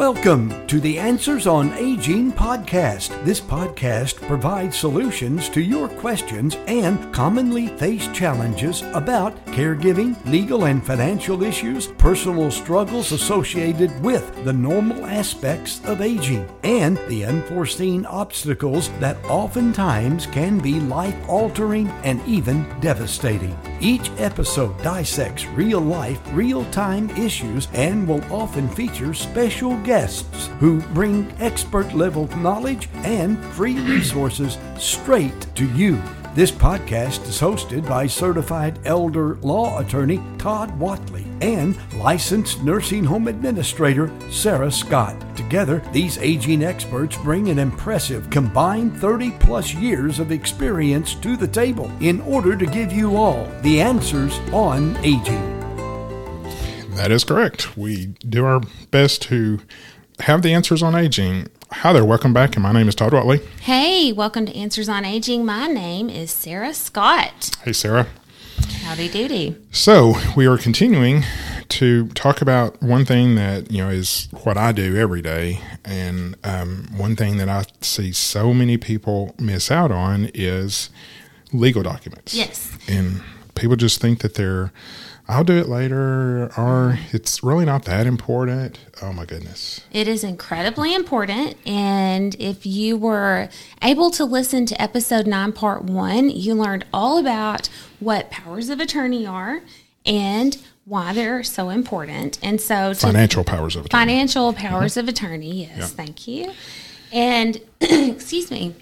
Welcome to the Answers on Aging podcast. This podcast provides solutions to your questions and commonly faced challenges about caregiving, legal and financial issues, personal struggles associated with the normal aspects of aging, and the unforeseen obstacles that oftentimes can be life altering and even devastating. Each episode dissects real life, real time issues and will often feature special guests who bring expert level knowledge and free resources straight to you. This podcast is hosted by certified elder law attorney Todd Whatley and licensed nursing home administrator Sarah Scott. Together, these aging experts bring an impressive combined 30 plus years of experience to the table in order to give you all the answers on aging. That is correct. We do our best to have the answers on aging. Hi there, welcome back, and my name is Todd Whatley. Hey, welcome to Answers on Aging. My name is Sarah Scott. Hey, Sarah. Howdy doody. So we are continuing to talk about one thing that you know is what I do every day, and um, one thing that I see so many people miss out on is legal documents. Yes. and people just think that they're I'll do it later, or it's really not that important. Oh my goodness. It is incredibly important. And if you were able to listen to episode nine, part one, you learned all about what powers of attorney are and why they're so important. And so, Financial powers of attorney. financial powers mm-hmm. of attorney, yes, thank you. And, excuse me,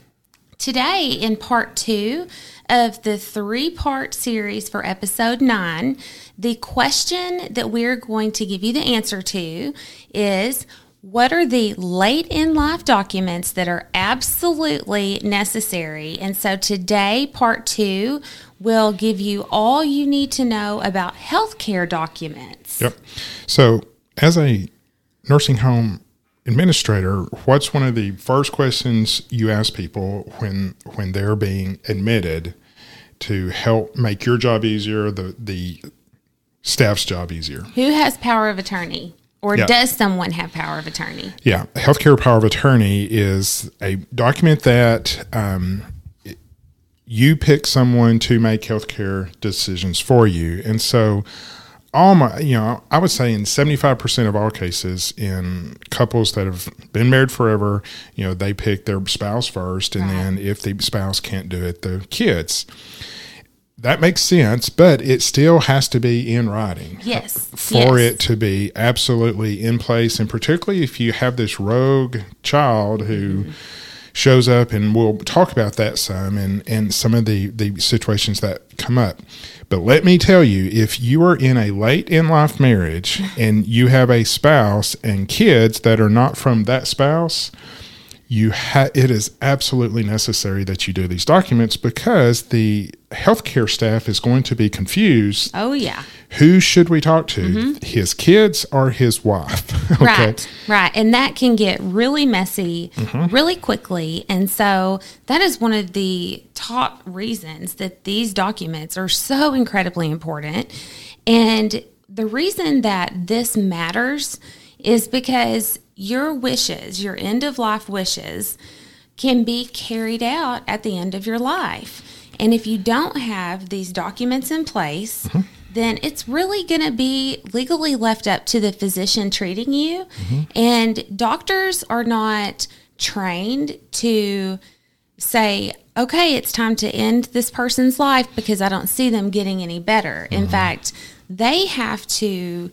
today in part two of the three part series for episode nine, the question that we're going to give you the answer to is what are the late in life documents that are absolutely necessary? And so today, part two will give you all you need to know about healthcare documents. Yep. So, as a nursing home administrator, what's one of the first questions you ask people when when they're being admitted to help make your job easier, the the staff's job easier? Who has power of attorney? Or Yeah. does someone have power of attorney? Yeah, healthcare power of attorney is a document that um, you pick someone to make healthcare decisions for you, and so all my, you know, I would say in seventy five percent of all cases, in couples that have been married forever, you know, they pick their spouse first, and then if the spouse can't do it, the kids. That makes sense, but it still has to be in writing Yes. for yes. it to be absolutely in place and particularly if you have this rogue child who mm-hmm. Shows up and we'll talk about that some and and some of the the situations that come up. But let me tell you if you are in a late in life marriage and you have a spouse and kids that are not from that spouse you ha- it is absolutely necessary that you do these documents because the healthcare staff is going to be confused Oh, yeah. who should we talk to? Mm-hmm. His kids or his wife? okay. Right, right. And that can get really messy mm-hmm. really quickly. And so that is one of the top reasons that these documents are so incredibly important. And the reason that this matters is because your wishes, your end of life wishes, can be carried out at the end of your life. And if you don't have these documents in place, mm-hmm. then it's really going to be legally left up to the physician treating you. Mm-hmm. And doctors are not trained to say, okay, it's time to end this person's life because I don't see them getting any better. In mm-hmm. fact, they have to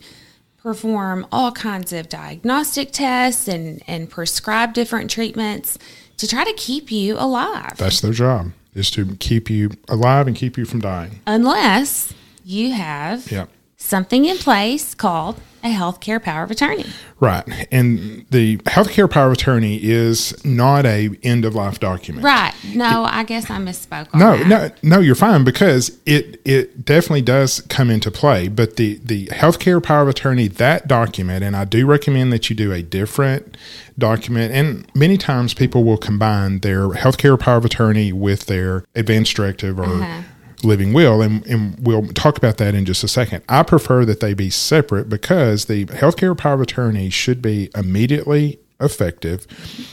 perform all kinds of diagnostic tests and, and prescribe different treatments to try to keep you alive. That's their job is to keep you alive and keep you from dying. Unless you have Yeah. something in place called a healthcare power of attorney. Right. And the healthcare power of attorney is not a end of life document. Right. No, I guess I misspoke. On No, that. no, no, you're fine because it it definitely does come into play. But the the healthcare power of attorney, that document, and I do recommend that you do a different document. And many times people will combine their healthcare power of attorney with their advance directive or uh-huh. Living will, and, and we'll talk about that in just a second. I prefer that they be separate because the healthcare power of attorney should be immediately effective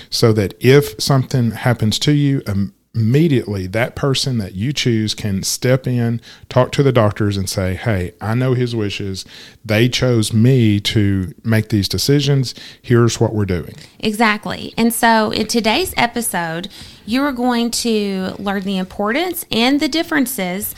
so that if something happens to you, um, immediately that person that you choose can step in, talk to the doctors, and say, Hey, I know his wishes. They chose me to make these decisions. Here's what we're doing. Exactly. And so in today's episode, you are going to learn the importance and the differences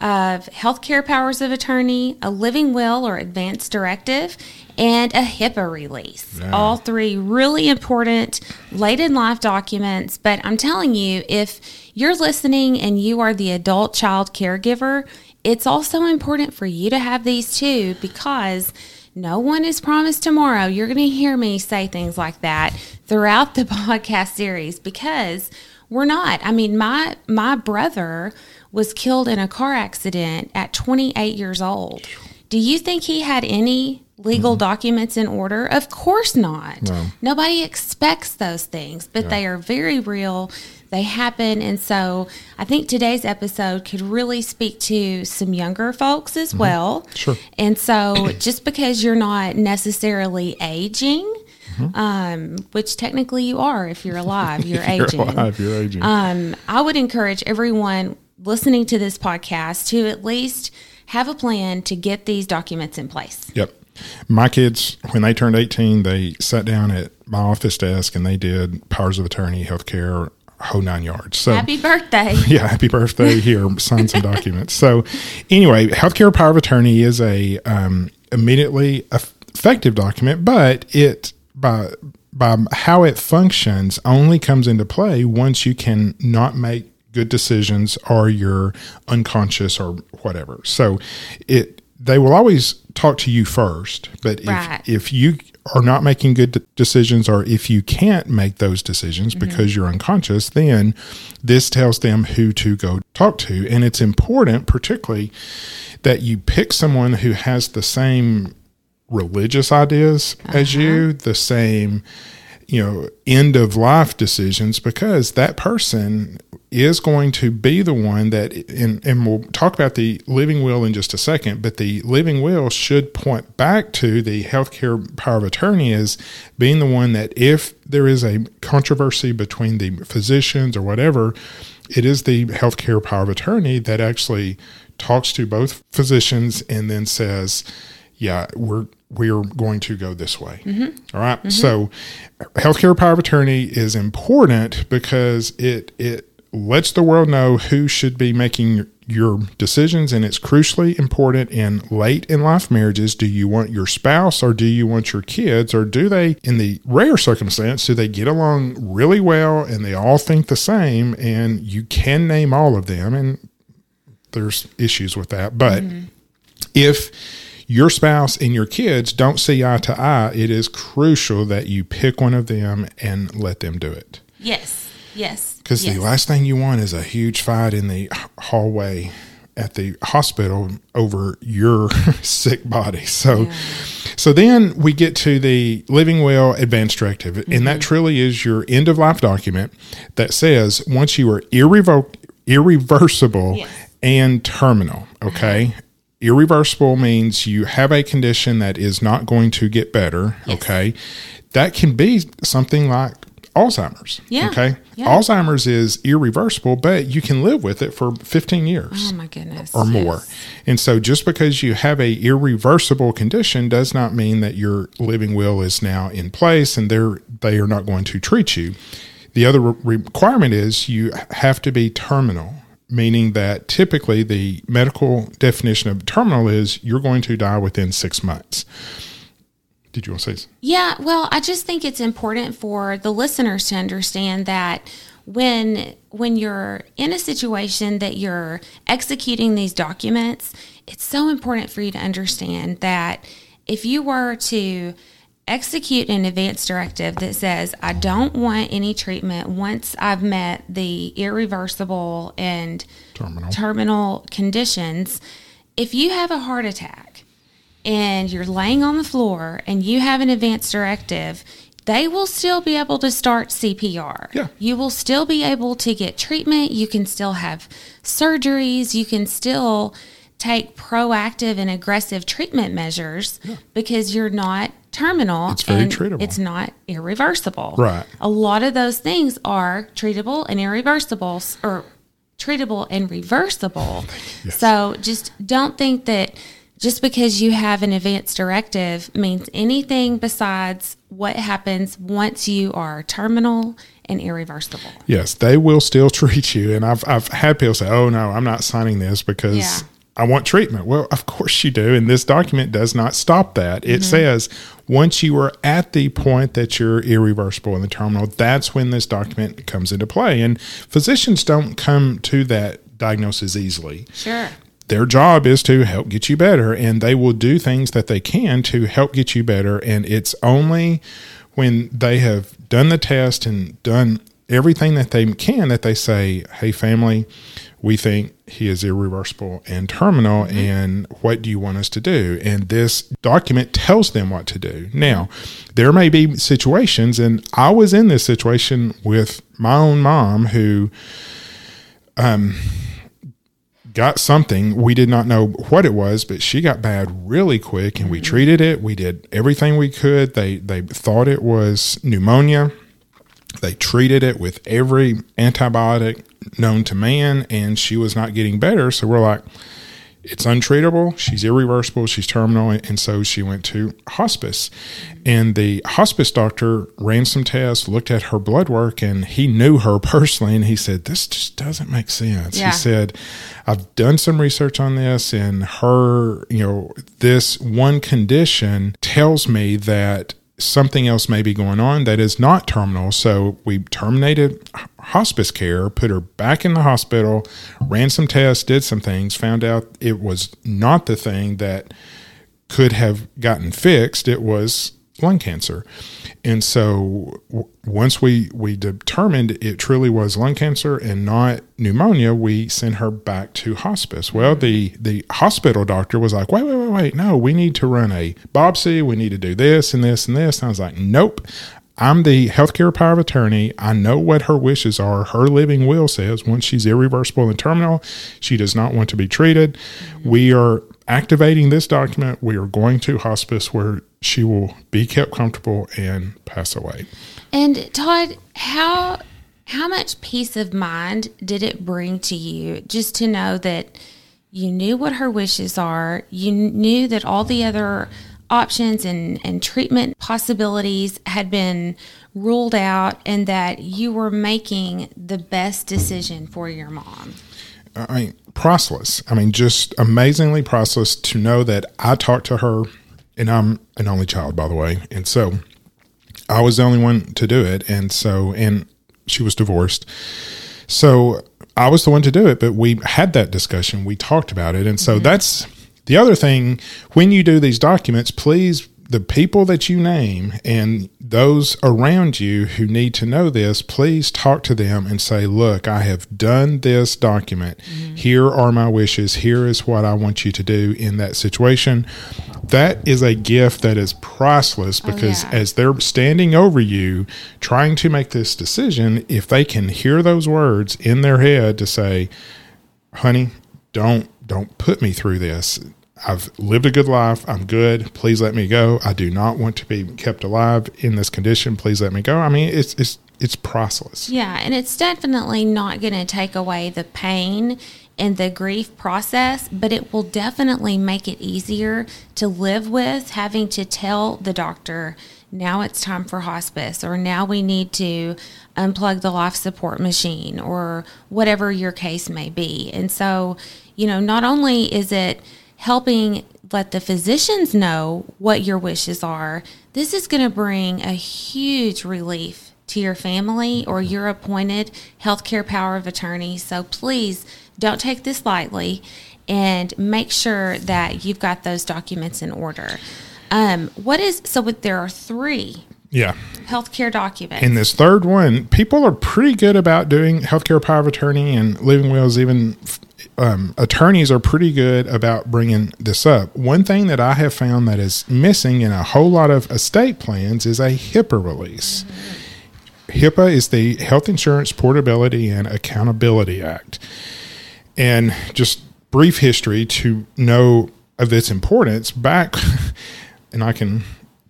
of healthcare powers of attorney, a living will or advance directive, and a HIPAA release. Yeah. All three really important late in life documents. But I'm telling you, if you're listening and you are the adult child caregiver, it's also important for you to have these too because no one is promised tomorrow. You're going to hear me say things like that throughout the podcast series because we're not. I mean, my my brother was killed in a car accident at 28 years old. Do you think he had any legal mm-hmm. documents in order? Of course not. No. Nobody expects those things, but yeah. they are very real. They happen. And so I think today's episode could really speak to some younger folks as mm-hmm. well. Sure. And so just because you're not necessarily aging, mm-hmm. um, which technically you are if you're alive, you're, you're aging. Alive, you're aging. Um, I would encourage everyone listening to this podcast to at least have a plan to get these documents in place. Yep. My kids, when they turned 18, they sat down at my office desk and they did powers of attorney, healthcare, whole nine yards. So happy birthday. Yeah, happy birthday. Here, sign some documents. So anyway, healthcare power of attorney is a um, immediately effective document, but it by by how it functions only comes into play once you can not make good decisions or you're unconscious or whatever. So it they will always talk to you first, but right. if if you are not making good decisions or if you can't make those decisions mm-hmm. because you're unconscious, then this tells them who to go talk to. And it's important, particularly, that you pick someone who has the same religious ideas uh-huh. as you, the same you know end of life decisions because that person is going to be the one that and, and we'll talk about the living will in just a second but the living will should point back to the healthcare power of attorney as being the one that if there is a controversy between the physicians or whatever it is the healthcare power of attorney that actually talks to both physicians and then says yeah we're we're going to go this way. Mm-hmm. All right? mm-hmm. So, healthcare power of attorney is important because it it lets the world know who should be making your decisions, and it's crucially important in late in life marriages. Do you want your spouse or do you want your kids, or do they, in the rare circumstance, do they get along really well and they all think the same, and you can name all of them, and there's issues with that, but mm-hmm. if your spouse and your kids don't see eye to eye, it is crucial that you pick one of them and let them do it. Yes. Yes. Because yes. the last thing you want is a huge fight in the hallway at the hospital over your sick body. So, yeah. so then we get to the living will advance directive, mm-hmm. and that mm-hmm. truly is your end of life document that says once you are irrevo- irreversible yes. and terminal, okay, irreversible means you have a condition that is not going to get better. Yes. Okay. That can be something like Alzheimer's. Yeah. Okay. Yeah. Alzheimer's is irreversible, but you can live with it for 15 years. Oh my goodness. Or more. Yes. And so just because you have a irreversible condition does not mean that your living will is now in place and they're they are not going to treat you. The other re- requirement is you have to be terminal meaning that typically the medical definition of terminal is you're going to die within six months. Did you want to say something? Yeah, well, I just think it's important for the listeners to understand that when when you're in a situation that you're executing these documents, it's so important for you to understand that if you were to execute an advance directive that says, I don't want any treatment once I've met the irreversible and terminal, terminal conditions. If you have a heart attack and you're laying on the floor and you have an advance directive, they will still be able to start CPR. Yeah. You will still be able to get treatment. You can still have surgeries. You can still take proactive and aggressive treatment measures because you're not terminal. It's very and treatable. It's not irreversible. Right. A lot of those things are treatable and irreversible or treatable and reversible. So just don't think that just because you have an advance directive means anything besides what happens once you are terminal and irreversible. Yes, they will still treat you. And I've I've had people say, "Oh no, I'm not signing this because Yeah. I want treatment." Well, of course you do, and this document does not stop that. It mm-hmm. says once you are at the point that you're irreversible in the terminal, that's when this document comes into play. And physicians don't come to that diagnosis easily Sure. their job is to help get you better and they will do things that they can to help get you better and it's only when they have done the test and done everything that they can that they say hey family we think he is irreversible and terminal and what do you want us to do and this document tells them what to do now there may be situations and i was in this situation with my own mom who um got something. We did not know what it was, but she got bad really quick and we treated it. We did everything we could. They they thought it was pneumonia. They treated it with every antibiotic known to man and she was not getting better. So we're like it's untreatable. She's irreversible. She's terminal. And so she went to hospice. And the hospice doctor ran some tests, looked at her blood work, and he knew her personally. And he said, This just doesn't make sense. Yeah. He said, I've done some research on this, and her, you know, this one condition tells me that something else may be going on that is not terminal. So we terminated hospice care, put her back in the hospital, ran some tests, did some things, found out it was not the thing that could have gotten fixed. It was lung cancer. And so w- once we, we determined it truly was lung cancer and not pneumonia, we sent her back to hospice. Well, the, the hospital doctor was like, wait, wait, wait, wait. No, we need to run a biopsy. We need to do this and this and this. And I was like, nope. I'm the healthcare power of attorney. I know what her wishes are. Her living will says once she's irreversible and terminal, she does not want to be treated. We are activating this document. We are going to hospice where she will be kept comfortable and pass away. And Todd, how how much peace of mind did it bring to you just to know that you knew what her wishes are, you knew that all the other options and, and treatment possibilities had been ruled out and that you were making the best decision for your mom. I mean, priceless. I mean, just amazingly priceless to know that I talked to her, and I'm an only child, by the way. And so I was the only one to do it. And so, and she was divorced. So I was the one to do it, but we had that discussion. We talked about it. And so mm-hmm. that's the other thing. When you do these documents, please, the people that you name and those around you who need to know this, please talk to them and say, Look, I have done this document. Mm-hmm. Here are my wishes. Here is what I want you to do in that situation. That is a gift that is priceless oh, because yeah. as they're standing over you trying to make this decision, if they can hear those words in their head to say, honey, don't don't put me through this. I've lived a good life. I'm good. Please let me go. I do not want to be kept alive in this condition. Please let me go. I mean, it's it's it's priceless. Yeah, and it's definitely not going to take away the pain and the grief process, but it will definitely make it easier to live with having to tell the doctor, now it's time for hospice, or now we need to unplug the life support machine, or whatever your case may be. And so, you know, not only is it helping let the physicians know what your wishes are, this is going to bring a huge relief to your family or your appointed healthcare power of attorney. So please don't take this lightly and make sure that you've got those documents in order. Um, what is so? With, there are three Yeah. healthcare documents. In this third one, people are pretty good about doing healthcare power of attorney and living wills, even um, attorneys are pretty good about bringing this up. One thing that I have found that is missing in a whole lot of estate plans is a HIPAA release. HIPAA is the Health Insurance Portability and Accountability Act. And just brief history to know of its importance back, and I can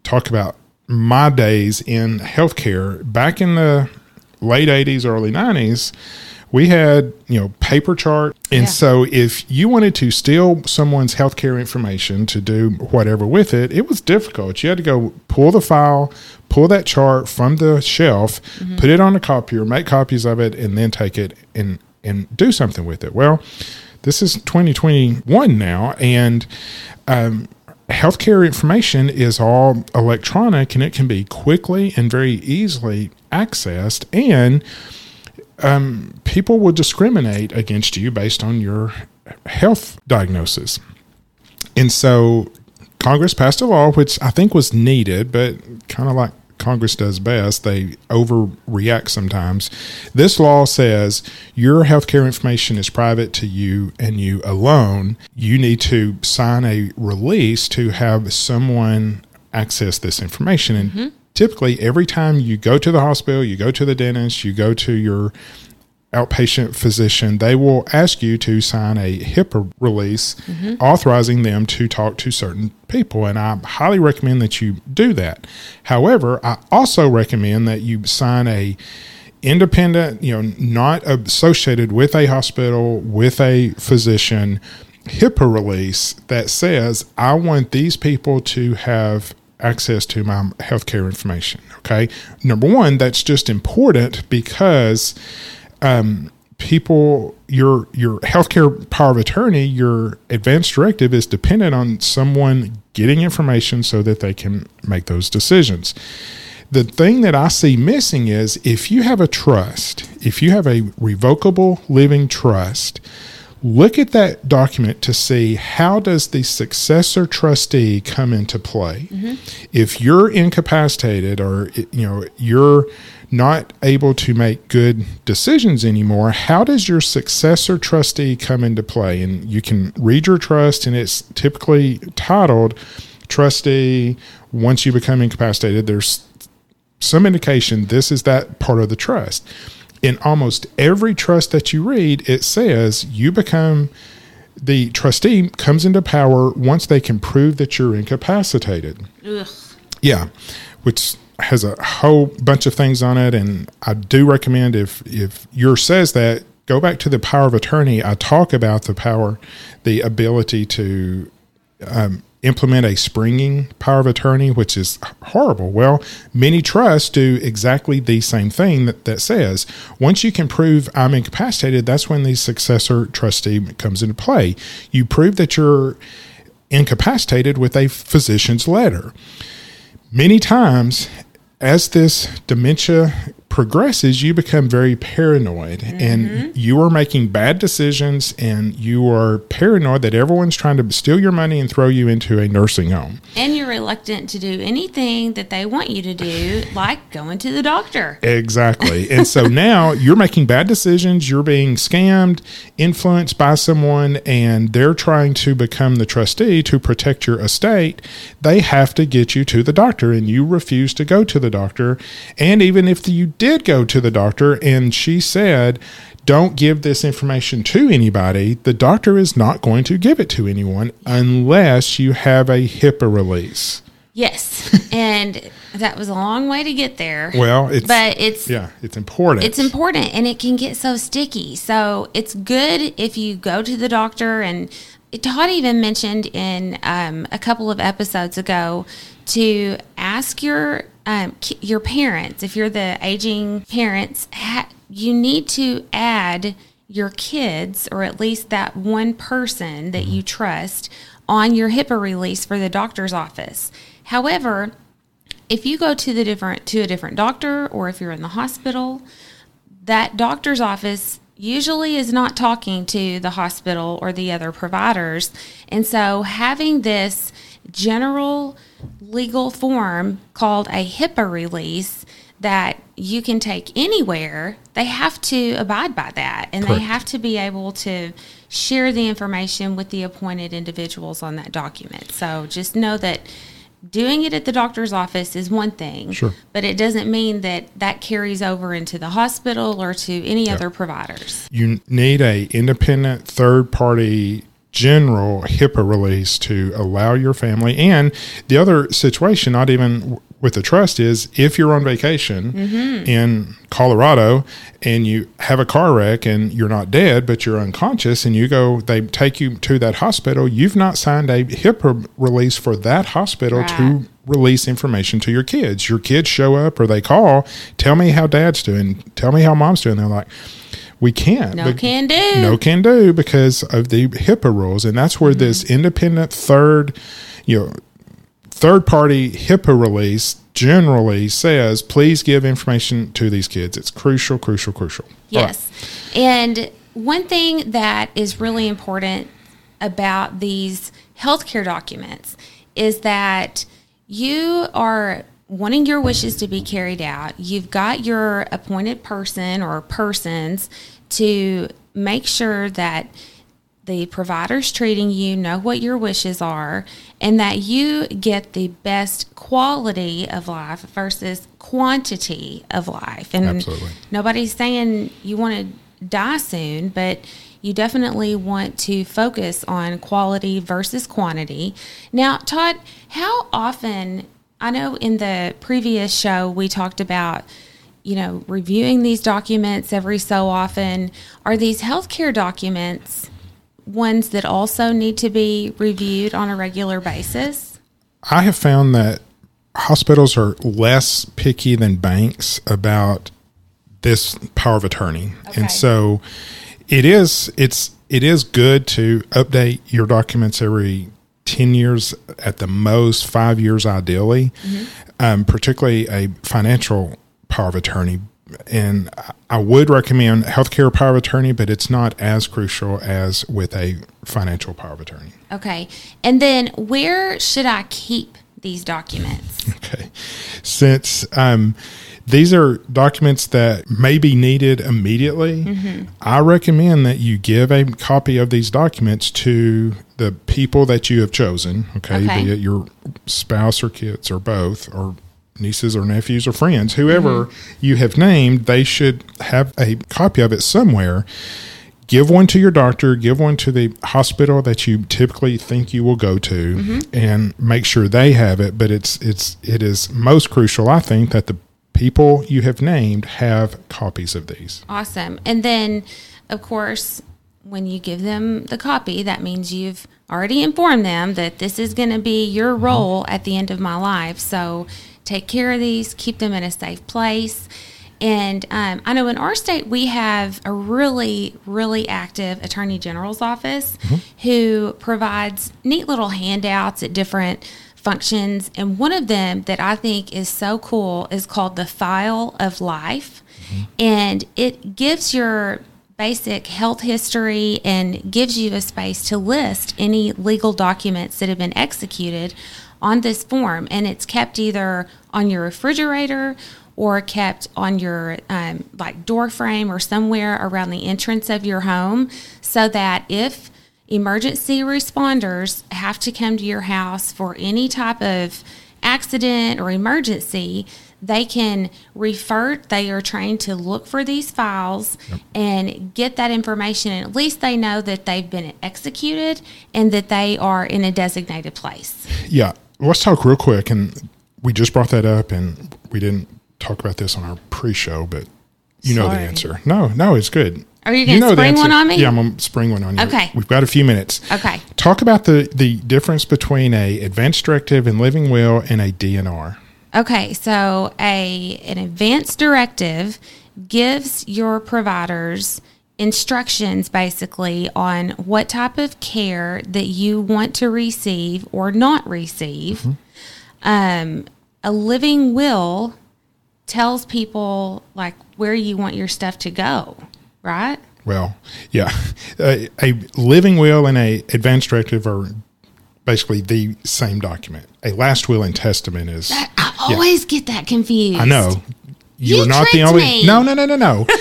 talk about my days in healthcare back in the late 80s, early 90s we had you know paper chart and yeah. so if you wanted to steal someone's healthcare information to do whatever with it it was difficult you had to go pull the file pull that chart from the shelf mm-hmm. put it on a copier make copies of it and then take it and and do something with it well this is 2021 now and um, healthcare information is all electronic and it can be quickly and very easily accessed and um, people will discriminate against you based on your health diagnosis. And so Congress passed a law, which I think was needed, but kind of like Congress does best, they overreact sometimes. This law says your healthcare information is private to you and you alone. You need to sign a release to have someone access this information. And mm-hmm typically every time you go to the hospital, you go to the dentist, you go to your outpatient physician, they will ask you to sign a HIPAA release mm-hmm. authorizing them to talk to certain people. And I highly recommend that you do that. However, I also recommend that you sign a independent, you know, not associated with a hospital, with a physician HIPAA release that says, I want these people to have access to my healthcare information. Okay. Number one, that's just important because um, people your your healthcare power of attorney, your advance directive is dependent on someone getting information so that they can make those decisions. The thing that I see missing is if you have a trust, if you have a revocable living trust, look at that document to see how does the successor trustee come into play. Mm-hmm. if you're incapacitated or you know you're not able to make good decisions anymore how does your successor trustee come into play? And you can read your trust and it's typically titled trustee once you become incapacitated there's some indication this is that part of the trust in almost every trust that you read, it says you become the trustee comes into power once they can prove that you're incapacitated. Ugh. Yeah, which has a whole bunch of things on it, and I do recommend if if yours says that, go back to the power of attorney. I talk about the power, the ability to um, implement a springing power of attorney, which is horrible. Well, many trusts do exactly the same thing that, that says once you can prove I'm incapacitated, that's when the successor trustee comes into play. You prove that you're incapacitated with a physician's letter. Many times, as this dementia progresses, you become very paranoid mm-hmm. and you are making bad decisions and you are paranoid that everyone's trying to steal your money and throw you into a nursing home. And you're reluctant to do anything that they want you to do, like going to the doctor. Exactly. and so now you're making bad decisions, you're being scammed, influenced by someone, and they're trying to become the trustee to protect your estate. They have to get you to the doctor and you refuse to go to the doctor. And even if you did go to the doctor and she said, don't give this information to anybody, the doctor is not going to give it to anyone unless you have a HIPAA release. Yes. and that was a long way to get there. Well, it's but it's yeah, it's important. It's important and it can get so sticky. So it's good if you go to the doctor and Todd even mentioned in um, a couple of episodes ago to ask your um, your parents, if you're the aging parents, ha- you need to add your kids or at least that one person that you trust on your HIPAA release for the doctor's office. However, if you go to the different to a different doctor or if you're in the hospital, that doctor's office usually is not talking to the hospital or the other providers. And so having this general legal form called a HIPAA release that you can take anywhere, they have to abide by that and Correct. they have to be able to share the information with the appointed individuals on that document. So just know that doing it at the doctor's office is one thing, Sure. but it doesn't mean that that carries over into the hospital or to any other providers. you need a independent third party general HIPAA release to allow your family. And the other situation, not even with the trust, is if you're on vacation in Colorado and you have a car wreck and you're not dead, but you're unconscious, and you go, they take you to that hospital, you've not signed a HIPAA release for that hospital Right. to release information to your kids. Your kids show up or they call, tell me how dad's doing, tell me how mom's doing. They're like, we can't. No Bec- can do. No can do because of the HIPAA rules, and that's where this Mm-hmm. independent third, you know, third party HIPAA release generally says, please give information to these kids. It's crucial, crucial, crucial. All right. Yes. And one thing that is really important about these healthcare documents is that you are wanting your wishes to be carried out. You've got your appointed person or persons to make sure that the providers treating you know what your wishes are and that you get the best quality of life versus quantity of life. And Absolutely. nobody's saying you want to die soon, but you definitely want to focus on quality versus quantity. Now, Todd, how often, I know in the previous show we talked about you know, reviewing these documents every so often. Are these healthcare documents ones that also need to be reviewed on a regular basis? I have found that hospitals are less picky than banks about this power of attorney. Okay. And so it is it's it is good to update your documents every 10 years at the most, 5 years ideally. Um, particularly a financial power of attorney and I- would recommend healthcare power of attorney, but it's not as crucial as with a financial power of attorney. Okay. And then where should I keep these documents? Okay. Since um, these are documents that may be needed immediately, I recommend that you give a copy of these documents to the people that you have chosen. Okay. Okay. Be it your spouse or kids or both or nieces or nephews or friends, whoever mm-hmm. you have named, they should have a copy of it somewhere give one to your doctor, give one to the hospital that you typically think you will go to, mm-hmm. and make sure they have it. But it's it's it is most crucial, I think, that the people you have named have copies of these. Awesome. And then, of course, when you give them the copy, that means you've already informed them that this is going to be your mm-hmm. role at the end of my life. So take care of these, keep them in a safe place. And um, I know in our state, we have a really, really active Attorney General's office who provides neat little handouts at different functions. And one of them that I think is so cool is called the File of Life. And it gives your basic health history and gives you a space to list any legal documents that have been executed on this form. And it's kept either on your refrigerator or kept on your um, like door frame or somewhere around the entrance of your home so that if emergency responders have to come to your house for any type of accident or emergency, they can refer, they are trained to look for these files and get that information. And at least they know that they've been executed and that they are in a designated place. Yeah, let's talk real quick. And we just brought that up, and we didn't talk about this on our pre-show, but you know the answer. No, no, it's good. Are you gonna know spring one on me? Yeah, I'm gonna spring one on you. Okay. we've got a few minutes. Okay. Talk about the the difference between a advanced directive and living will and a DNR. Okay, so a an advance directive gives your providers instructions basically on what type of care that you want to receive or not receive. Um, a living will tells people like where you want your stuff to go, right? Well, yeah, a, a living will and a advanced directive are basically the same document. A last will and testament is. I always get that confused. I know. you're You not the only. me. No, no, no, no, no.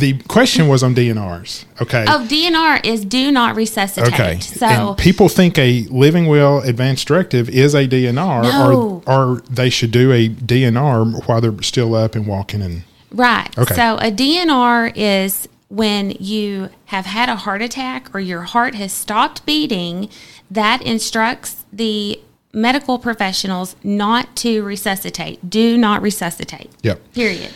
the question was on DNRs. Okay. Oh, DNR is do not resuscitate. Okay. So and people think a living will advanced directive is a DNR, No. or or they should do a DNR while they're still up and walking and Right. Okay. So a DNR is when you have had a heart attack or your heart has stopped beating, that instructs the medical professionals not to resuscitate. Do not resuscitate. Yep. Period.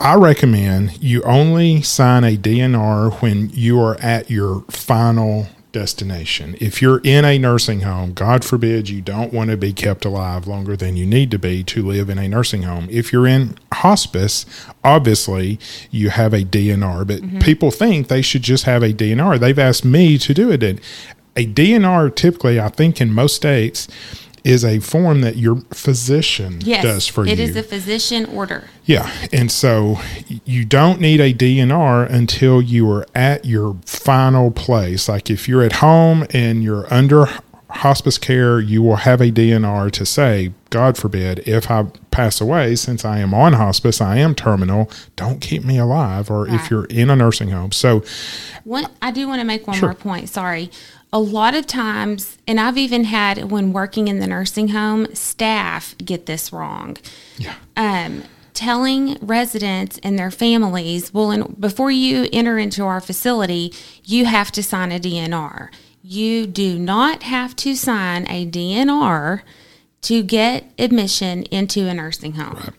I recommend you only sign a DNR when you are at your final destination. If you're in a nursing home, God forbid you don't want to be kept alive longer than you need to be to live in a nursing home. If you're in hospice, obviously you have a DNR, but mm-hmm. people think they should just have a DNR. They've asked me to do it. A DNR typically, I think in most states, is a form that your physician Yes. does for you. It is a physician order. Yeah, and so you don't need a DNR until you are at your final place. Like if you're at home and you're under hospice care, you will have a DNR to say, God forbid, if I pass away, since I am on hospice, I am terminal, don't keep me alive, or if you're in a nursing home. So, One, I do want to make one Sure. more point. Sorry. A lot of times, and I've even had when working in the nursing home, staff get this wrong. yeah, um, telling residents and their families, well, in, before you enter into our facility, you have to sign a DNR. You do not have to sign a DNR to get admission into a nursing home.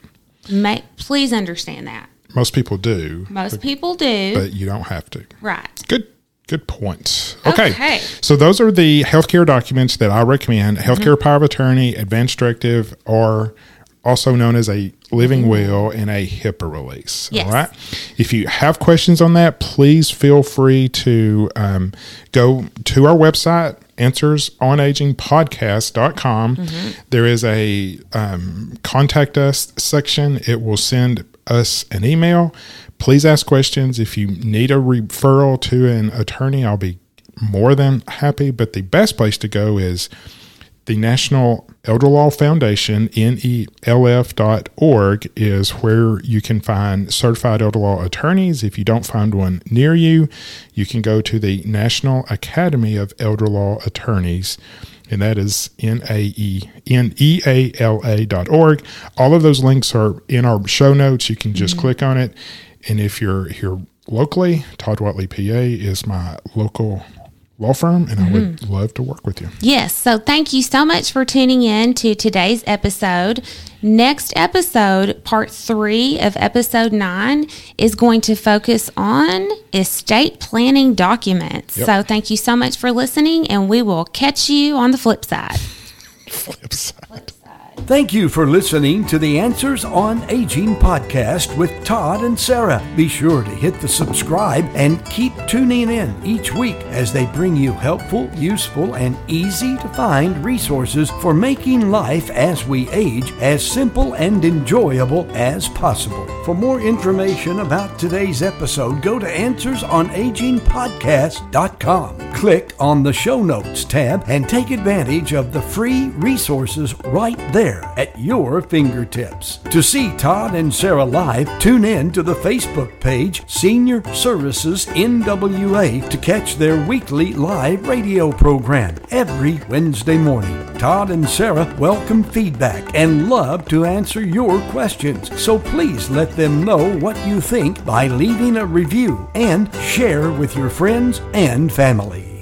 Ma- please understand that. most people do, Most people do. but you don't have to. right. Good. Good point. Okay. Okay. So those are the healthcare documents that I recommend. Healthcare power of attorney, advance directive, or also known as a living will and a HIPAA release. Yes. All right. If you have questions on that, please feel free to um, go to our website, answersonagingpodcast.com. There is a um, contact us section. It will send us an email. Please ask questions. If you need a referral to an attorney, I'll be more than happy. But the best place to go is the National Elder Law Foundation, E NELF.org, is where you can find certified elder law attorneys. If you don't find one near you, you can go to the National Academy of Elder Law Attorneys, and that is N A E N E A L A dot org. All of those links are in our show notes. You can just mm-hmm. click on it. And if you're here locally, Todd Whatley PA is my local law firm, and I would mm-hmm. love to work with you. Yes. So thank you so much for tuning in to today's episode. Next episode, part three of episode nine, is going to focus on estate planning documents. Yep. So thank you so much for listening, and we will catch you on the flip side. Flip side. Thank you for listening to the Answers on Aging podcast with Todd and Sarah. Be sure to hit the subscribe and keep tuning in each week as they bring you helpful, useful, and easy to find resources for making life as we age as simple and enjoyable as possible. For more information about today's episode, go to answersonagingpodcast.com. Click on the show notes tab and take advantage of the free resources right there at your fingertips. To see Todd and Sarah live, tune in to the Facebook page Senior Services NWA to catch their weekly live radio program every Wednesday morning. Todd and Sarah welcome feedback and love to answer your questions. So please let them know what you think by leaving a review and share with your friends and family.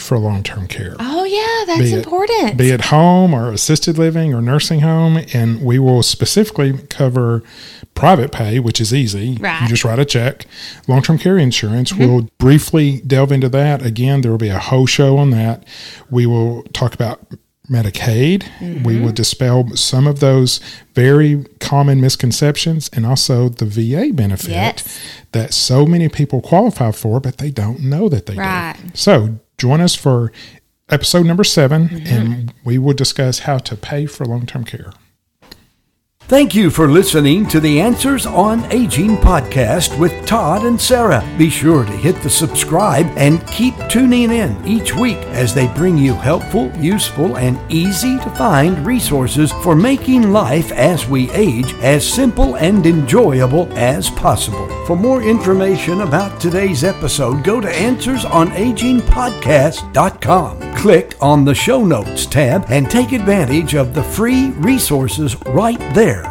For long term care. Oh, yeah, that's Be it- important. Be it home or assisted living or nursing home. And we will specifically cover private pay, which is easy. Right. You just write a check. Long term care insurance, mm-hmm. we'll briefly delve into that. Again, there will be a whole show on that. We will talk about Medicaid. We mm-hmm. will dispel some of those very common misconceptions and also the VA benefit Yes. that so many people qualify for, but they don't know that they Right. do. So join us for episode number 7 Mm-hmm. and we will discuss how to pay for long term care. Thank you for listening to the Answers on Aging podcast with Todd and Sarah. Be sure to hit the subscribe and keep tuning in each week as they bring you helpful, useful, and easy to find resources for making life as we age as simple and enjoyable as possible. For more information about today's episode, go to AnswersOnAgingPodcast.com. Click on the Show Notes tab and take advantage of the free resources right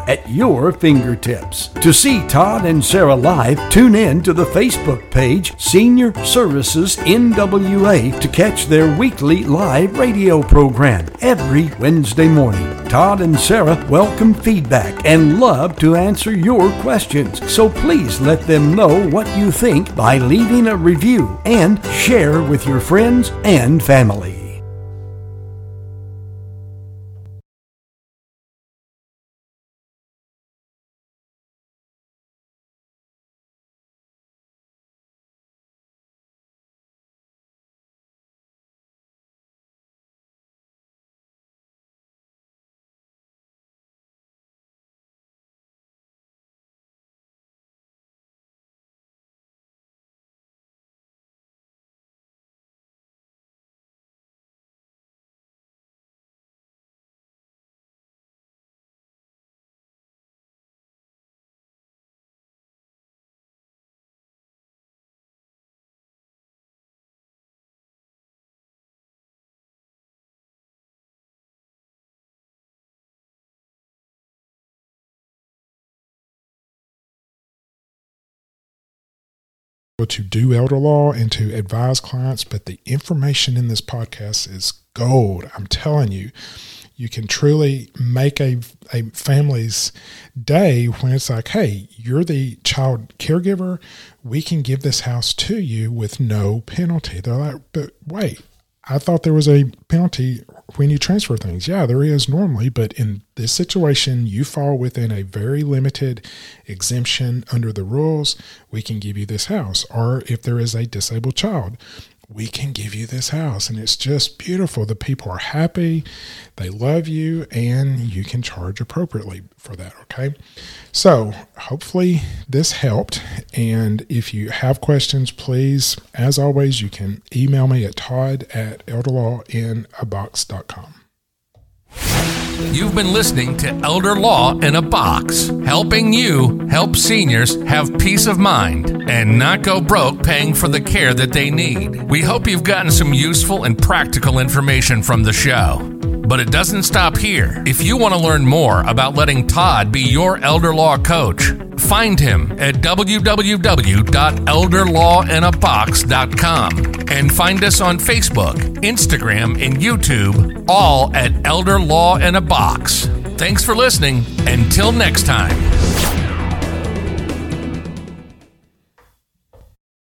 at your fingertips. To see Todd and Sarah live, tune in to the Facebook page Senior Services NWA to catch their weekly live radio program every Wednesday morning. Todd and Sarah welcome feedback and love to answer your questions, so please let them know what you think by leaving a review and share with your friends and family. To do elder law and to advise clients, but the information in this podcast is gold. I'm telling you, you can truly make a, a family's day when it's like, hey, you're the child caregiver. We can give this house to you with no penalty. They're like, but wait, I thought there was a penalty when you transfer things. Yeah, there is normally, but in this situation, you fall within a very limited exemption under the rules. We can give you this house. Or if there is a disabled child, we can give you this house. And it's just beautiful. The people are happy, they love you, and you can charge appropriately for that. Okay. So hopefully this helped. And if you have questions, please, as always, you can email me at todd at elderlawinabox.com. You've been listening to Elder Law in a Box, helping you help seniors have peace of mind and not go broke paying for the care that they need. We hope you've gotten some useful and practical information from the show. But it doesn't stop here. If you want to learn more about letting Todd be your elder law coach, find him at www.elderlawinabox.com and find us on Facebook, Instagram, and YouTube, all at Elder Law in a Box. Thanks for listening. Until next time.